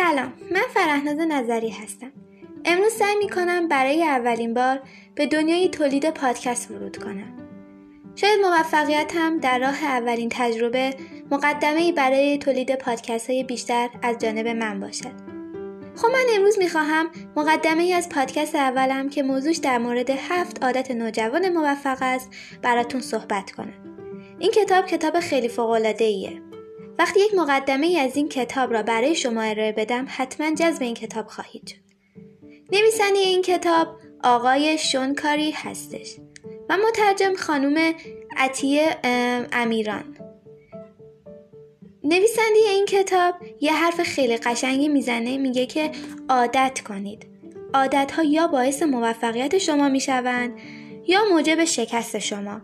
سلام من فرهناز نظری هستم. امروز سعی می کنم برای اولین بار به دنیای تولید پادکست ورود کنم. شاید موفقیت هم در راه اولین تجربه مقدمه برای تولید پادکست های بیشتر از جانب من باشد. خب من امروز می‌خواهم مقدمه ای از پادکست اولم که موضوعش در مورد هفت عادت نوجوان موفق است براتون صحبت کنم. این کتاب کتاب خیلی فوقالعاده ایه وقتی یک مقدمه از این کتاب را برای شما ارائه بدم حتما جذب این کتاب خواهید شد. نویسنده این کتاب آقای شونکاری هستش و مترجم خانم عطیه امیران. نویسنده این کتاب یه حرف خیلی قشنگی می‌زنه میگه که عادت کنید. عادت ها یا باعث موفقیت شما می‌شوند یا موجب شکست شما.